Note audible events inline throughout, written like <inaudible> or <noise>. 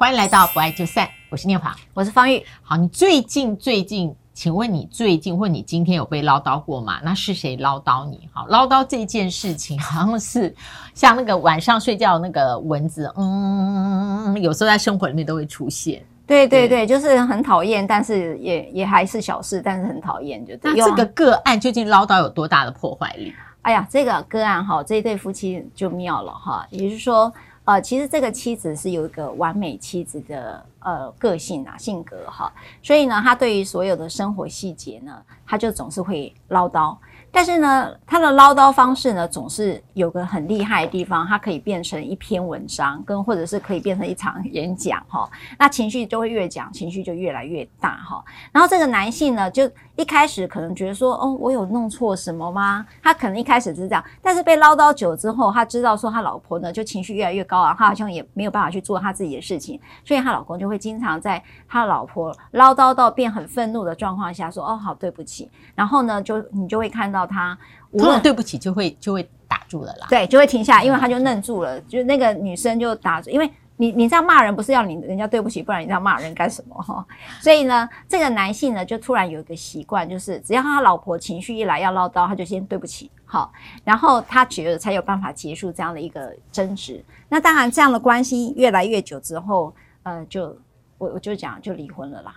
欢迎来到不爱就散，我是念华，我是方玉。好，你最近最近，请问你最近或你今天有被唠叨过吗？那是谁唠叨你？好，唠叨这件事情好像是像那个晚上睡觉那个蚊子，嗯，有时候在生活里面都会出现。对对对，就是很讨厌，但是也也还是小事，但是很讨厌，就对。那这个个案究竟唠叨有多大的破坏力？哎呀，这个个案哈，这一对夫妻就妙了哈，也就是说。呃，其实这个妻子是有一个完美妻子的呃个性啊性格哈，所以呢，他对于所有的生活细节呢，他就总是会唠叨。但是呢，他的唠叨方式呢，总是有个很厉害的地方，它可以变成一篇文章，跟或者是可以变成一场演讲哈。那情绪就会越讲，情绪就越来越大哈。然后这个男性呢，就一开始可能觉得说，哦，我有弄错什么吗？他可能一开始是这样，但是被唠叨久之后，他知道说他老婆呢，就情绪越来越高昂，他好像也没有办法去做他自己的事情，所以他老公就会经常在他老婆唠叨到变很愤怒的状况下说，哦，好，对不起。然后呢，就你就会看到。他无论对不起，就会就会打住了啦。对，就会停下来，因为他就愣住了。就那个女生就打住，因为你你这样骂人不是要你人家对不起，不然你这样骂人干什么哈？所以呢，这个男性呢就突然有一个习惯，就是只要他老婆情绪一来要唠叨，他就先对不起，好，然后他觉得才有办法结束这样的一个争执。那当然，这样的关系越来越久之后，呃，就我我就讲就离婚了啦。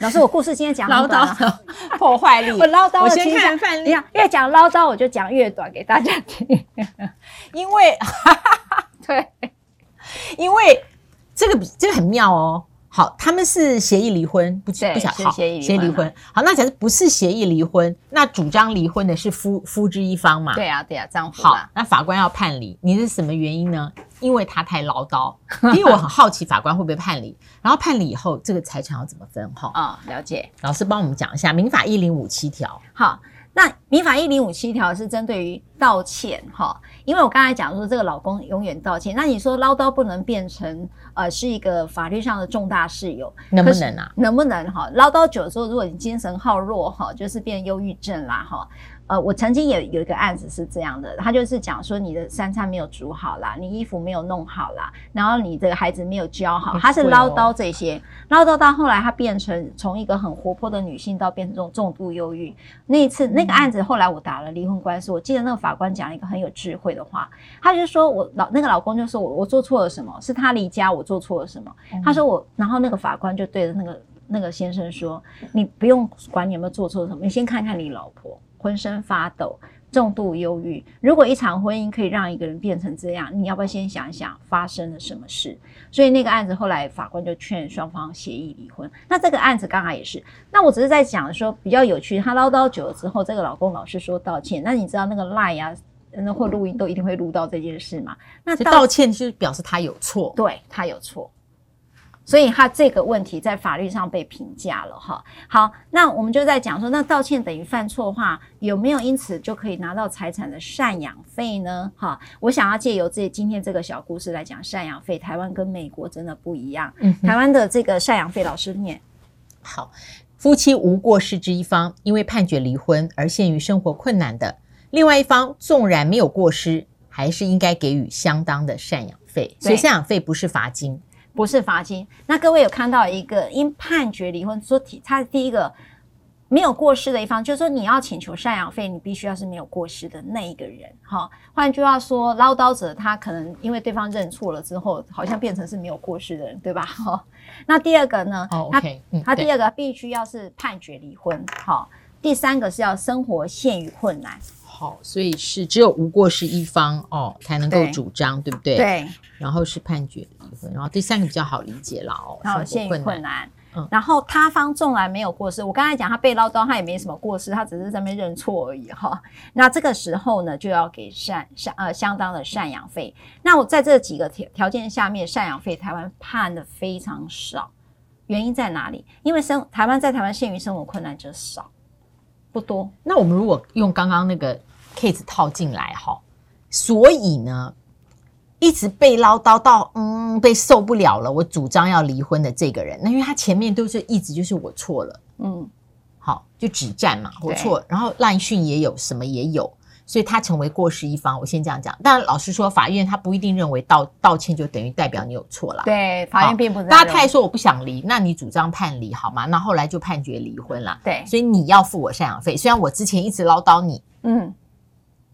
老师，我故事今天讲唠叨 <laughs> 破坏力，<laughs> 我唠叨。我先看范例，越讲唠叨，我就讲越短给大家听。<laughs> 因为，对，因为这个比这个很妙哦。好，他们是协议离婚，不不想好协议离婚。好，那假设不是协议离婚，那主张离婚的是夫夫之一方嘛？对啊，对啊，这样好。那法官要判离，你是什么原因呢？因为他太唠叨。<laughs> 因为我很好奇法官会不会判离，然后判离以后，这个财产要怎么分？哈啊，了解。老师帮我们讲一下民法一零五七条。好。那民法一零五七条是针对于道歉哈，因为我刚才讲说这个老公永远道歉，那你说唠叨不能变成呃是一个法律上的重大事由，能不能啊？能不能哈？唠叨久了之后，如果你精神耗弱哈，就是变忧郁症啦哈。呃，我曾经也有一个案子是这样的，他就是讲说你的三餐没有煮好啦，你衣服没有弄好啦，然后你这个孩子没有教好，他是唠叨这些，唠叨到后来他变成从一个很活泼的女性到变成这种重度忧郁。那一次那个案子后来我打了离婚官司，我记得那个法官讲了一个很有智慧的话，他就说我老那个老公就说我我做错了什么，是他离家我做错了什么，他说我，然后那个法官就对着那个那个先生说，你不用管你有没有做错什么，你先看看你老婆。浑身发抖，重度忧郁。如果一场婚姻可以让一个人变成这样，你要不要先想一想发生了什么事？所以那个案子后来法官就劝双方协议离婚。那这个案子刚好也是。那我只是在讲说比较有趣，他唠叨久了之后，这个老公老是说道歉。那你知道那个赖呀、啊，那或录音都一定会录到这件事吗？那道，道歉就是表示他有错，对，他有错。所以他这个问题在法律上被评价了哈。好，那我们就在讲说，那道歉等于犯错的话，有没有因此就可以拿到财产的赡养费呢？哈，我想要借由这今天这个小故事来讲赡养费。台湾跟美国真的不一样。嗯，台湾的这个赡养费，老师念。好，夫妻无过失之一方因为判决离婚而陷于生活困难的，另外一方纵然没有过失，还是应该给予相当的赡养费。所以赡养费不是罚金。不是罚金。那各位有看到一个因判决离婚，说他第一个没有过失的一方，就是说你要请求赡养费，你必须要是没有过失的那一个人。哈，换句话说，唠叨者他可能因为对方认错了之后，好像变成是没有过失的人，对吧？哈。那第二个呢？哦，OK，嗯，他第二个必须要是判决离婚。好，第三个是要生活陷于困难。好，所以是只有无过失一方哦才能够主张，对，不对？对。然后是判决离婚，然后第三个比较好理解了哦。好，陷于困难。嗯。然后他方纵然没有过失，我刚才讲他被唠叨，他也没什么过失，他只是在那边认错而已哈、哦。那这个时候呢，就要给赡赡呃相当的赡养费。那我在这几个条条件下面，赡养费台湾判的非常少，原因在哪里？因为生台湾在台湾限于生活困难者少。不多。那我们如果用刚刚那个 case 套进来哈，所以呢，一直被唠叨到嗯被受不了了，我主张要离婚的这个人，那因为他前面都是一直就是我错了，嗯，好就止战嘛，我错，然后烂讯也有什么也有，所以他成为过失一方。我先这样讲，但老实说，法院他不一定认为道道歉就等于代表你有错了。对，法院并不认。大家太说我不想离，那你主张判离好吗？那后来就判决离婚了。对，所以你要付我赡养费。虽然我之前一直唠叨你，嗯，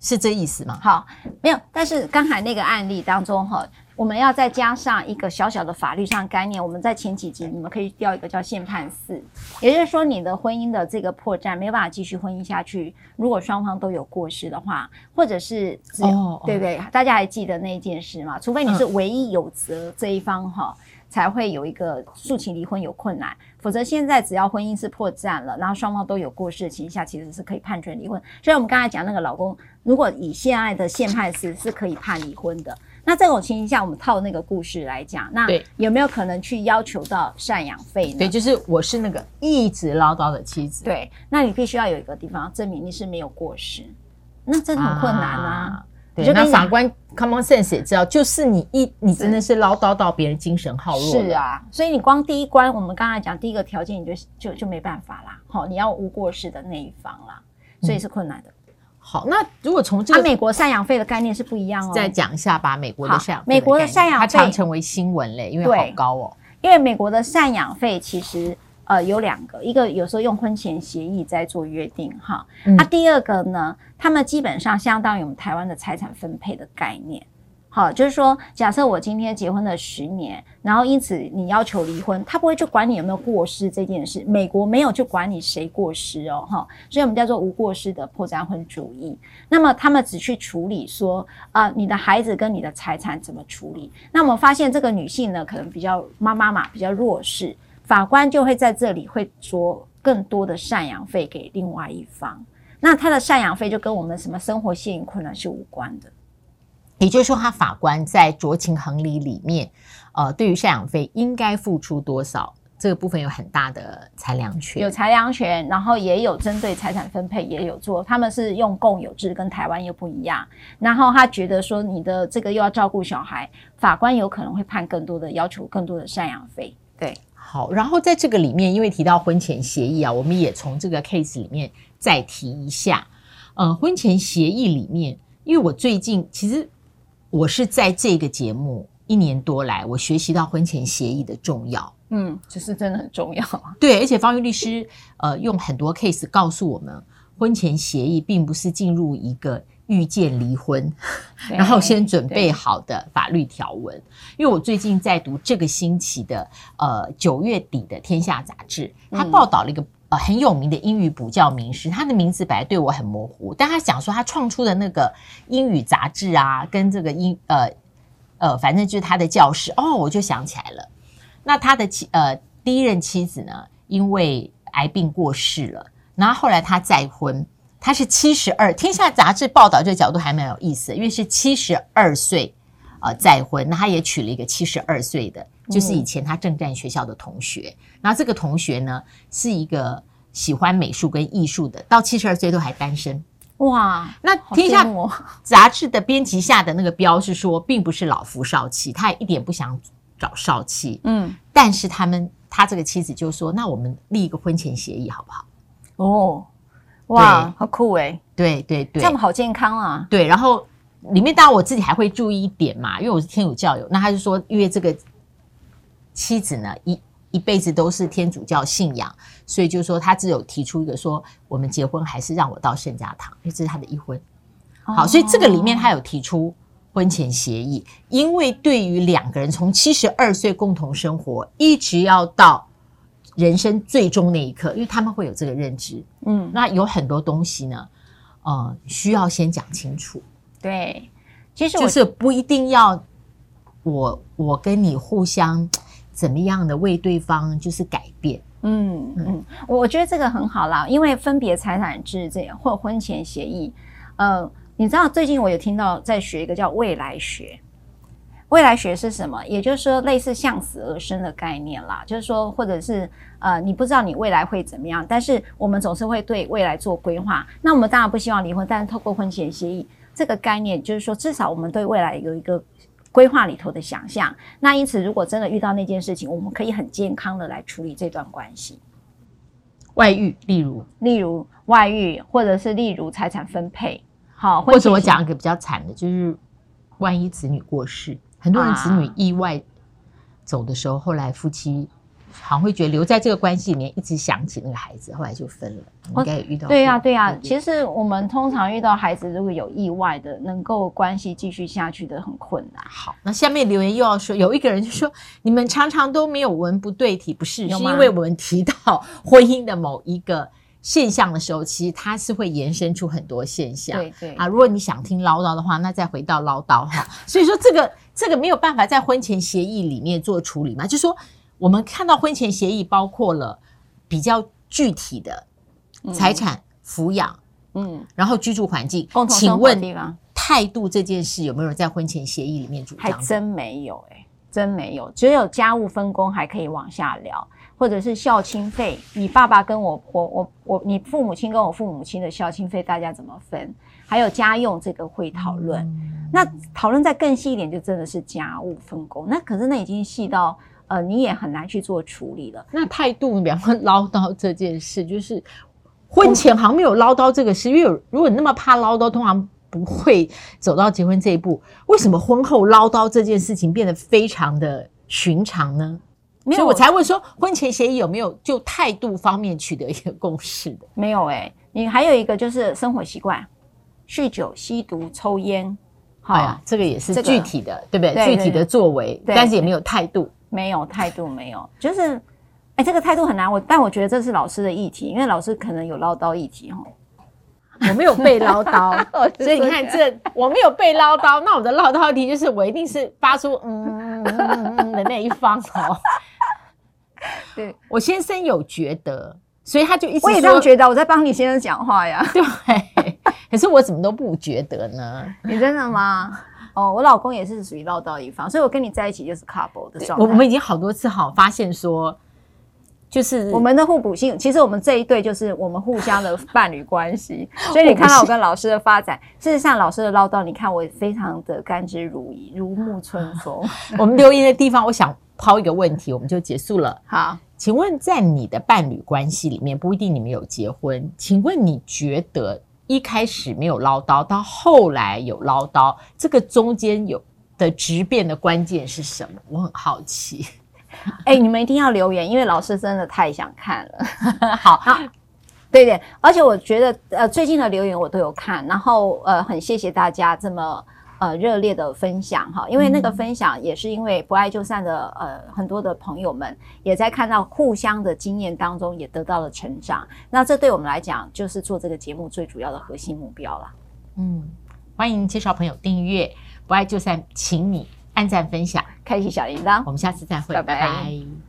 是这意思吗？好，没有。但是刚才那个案例当中哈。我们要再加上一个小小的法律上概念，我们在前几集你们可以调一个叫限判四，也就是说你的婚姻的这个破绽没有办法继续婚姻下去。如果双方都有过失的话，或者是只有，oh, oh. 对不对？大家还记得那一件事吗？除非你是唯一有责这一方哈，嗯，才会有一个诉请离婚有困难，否则现在只要婚姻是破绽了，然后双方都有过失的情况下，其实是可以判决离婚。所以我们刚才讲那个老公，如果以现在的宪判四是可以判离婚的。那这种情形下，我们套那个故事来讲，那有没有可能去要求到赡养费呢？对，就是我是那个一直唠叨的妻子。对，那你必须要有一个地方证明你是没有过失，那这很困难啊。啊对，那法官 common sense 也知道，就是你一你真的是唠叨到别人精神耗弱。是啊，所以你光第一关，我们刚才讲第一个条件，你就就就没办法啦。好，你要无过失的那一方啦，所以是困难的。嗯好，那如果从这个，啊、美国赡养费的概念是不一样哦。再讲一下吧，美国的赡养费，美国的赡养费，它常成为新闻嘞，因为好高哦。因为美国的赡养费其实呃有两个，一个有时候用婚前协议在做约定哈，那、嗯啊、第二个呢，他们基本上相当于我们台湾的财产分配的概念。好，就是说，假设我今天结婚了十年，然后因此你要求离婚，他不会去管你有没有过失这件事。美国没有去管你谁过失哦，哈，所以我们叫做无过失的破绽婚主义。那么他们只去处理说，啊、你的孩子跟你的财产怎么处理？那我们发现这个女性呢，可能比较妈妈嘛，比较弱势，法官就会在这里会说更多的赡养费给另外一方。那他的赡养费就跟我们什么生活现金困难是无关的。也就是说，他法官在酌情衡理里面，呃，对于赡养费应该付出多少这个部分有很大的裁量权，有裁量权，然后也有针对财产分配也有做，他们是用共有制，跟台湾又不一样。然后他觉得说，你的这个又要照顾小孩，法官有可能会判更多的，要求更多的赡养费。对，好，然后在这个里面，因为提到婚前协议啊，我们也从这个 case 里面再提一下，呃，婚前协议里面，因为我最近其实。我是在这个节目一年多来，我学习到婚前协议的重要。嗯，就是真的很重要。对，而且方玉律师呃用很多 case 告诉我们，婚前协议并不是进入一个预见离婚，然后先准备好的法律条文。因为我最近在读这个星期的呃九月底的《天下》杂志，它报道了一个。很有名的英语补教名师，他的名字本来对我很模糊，但他讲说他创出的那个英语杂志啊，跟这个英呃呃，反正就是他的教室哦，我就想起来了。那他的妻呃第一任妻子呢，因为癌病过世了，然后后来他再婚，他是七十二。天下杂志报道这个角度还蛮有意思，因为是七十二岁呃再婚，那他也娶了一个七十二岁的。就是以前他正战学校的同学，然后这个同学呢是一个喜欢美术跟艺术的，到七十二岁都还单身。哇，那天下杂志的编辑下的那个标是说，并不是老夫少妻，他也一点不想找少妻。嗯，但是他们他这个妻子就说，那我们立一个婚前协议好不好？哦，哇，好酷诶。对对对，这样好健康啊。对，然后里面当然我自己还会注意一点嘛，因为我是天主教友，那他就说，因为这个。妻子呢，一一辈子都是天主教信仰，所以就是说他只有提出一个说，我们结婚还是让我到圣家堂，因为这是他的一婚。好，所以这个里面他有提出婚前协议，因为对于两个人从七十二岁共同生活，一直要到人生最终那一刻，因为他们会有这个认知，嗯，那有很多东西呢，呃，需要先讲清楚。对，其实就是不一定要我我跟你互相。怎么样的为对方就是改变？嗯嗯，我觉得这个很好啦，因为分别财产制这样或婚前协议，呃，你知道最近我有听到在学一个叫未来学，未来学是什么？也就是说类似向死而生的概念啦，就是说或者是呃，你不知道你未来会怎么样，但是我们总是会对未来做规划。那我们当然不希望离婚，但是透过婚前协议这个概念，就是说至少我们对未来有一个。规划里头的想象，那因此，如果真的遇到那件事情，我们可以很健康的来处理这段关系。外遇，例如，例如外遇，或者是例如财产分配，好，或者我讲一个比较惨的，就是万一子女过世，很多人子女意外走的时候，啊、后来夫妻。好像会觉得留在这个关系里面，一直想起那个孩子，后来就分了。应该也遇到对呀、啊，对呀、啊。其实我们通常遇到孩子如果有意外的，能够关系继续下去的很困难。好，那下面留言又要说，有一个人就说，你们常常都没有文不对题，不是？是因为我们提到婚姻的某一个现象的时候，其实它是会延伸出很多现象。对对啊，如果你想听唠叨的话，那再回到唠叨哈。所以说这个这个没有办法在婚前协议里面做处理嘛，就说。我们看到婚前协议包括了比较具体的财产、抚养，嗯，然后居住环境。请问态度这件事有没有在婚前协议里面主张？还真没有哎、欸，真没有。只有家务分工还可以往下聊，或者是孝亲费，你爸爸跟我我我我，你父母亲跟我父母亲的孝亲费大家怎么分？还有家用这个会讨论。嗯、那讨论再更细一点，就真的是家务分工。那可是那已经细到。呃，你也很难去做处理了。那态度，比方说唠叨这件事，就是婚前好像没有唠叨这个事，因为如果你那么怕唠叨，通常不会走到结婚这一步。为什么婚后唠叨这件事情变得非常的寻常呢？所以我才问说，婚前协议有没有就态度方面取得一个共识的？没有哎、欸，你还有一个就是生活习惯，酗酒、吸毒、抽烟，好呀，这个也是具体的，这个、对不对？对对对，具体的作为，但是也没有态度。没有态度，没有，就是，哎，这个态度很难。我但我觉得这是老师的议题，因为老师可能有唠叨议题哈。我没有被唠叨，<laughs> 所以你看这我没有被唠叨，那我的唠叨议题就是我一定是发出嗯嗯嗯嗯的那一方哦。<laughs> 对，我先生有觉得，所以他就一直我也这样觉得，我在帮你先生讲话呀。对，可是我怎么都不觉得呢？你真的吗？哦，我老公也是属于唠叨一方，所以我跟你在一起就是 couple 的状态。我们已经好多次好发现说，就是我们的互补性。其实我们这一对就是我们互相的伴侣关系。<laughs> 所以你看到我跟老师的发展，事实上老师的唠叨，你看我非常的甘之如饴，如沐春风。<laughs> 我们留言的地方，我想抛一个问题，我们就结束了。好，请问在你的伴侣关系里面，不一定你们有结婚，请问你觉得？一开始没有唠叨，到后来有唠叨，这个中间有的质变的关键是什么？我很好奇。<laughs> 哎、欸，你们一定要留言，因为老师真的太想看了。<laughs> 好，好，对对，而且我觉得呃，最近的留言我都有看，然后呃，很谢谢大家这么。呃，热烈的分享哈，因为那个分享也是因为不爱就散的呃很多的朋友们也在看到互相的经验当中也得到了成长，那这对我们来讲就是做这个节目最主要的核心目标了。嗯，欢迎介绍朋友订阅不爱就散，请你按赞分享，开启小铃铛，我们下次再会，拜拜。拜拜。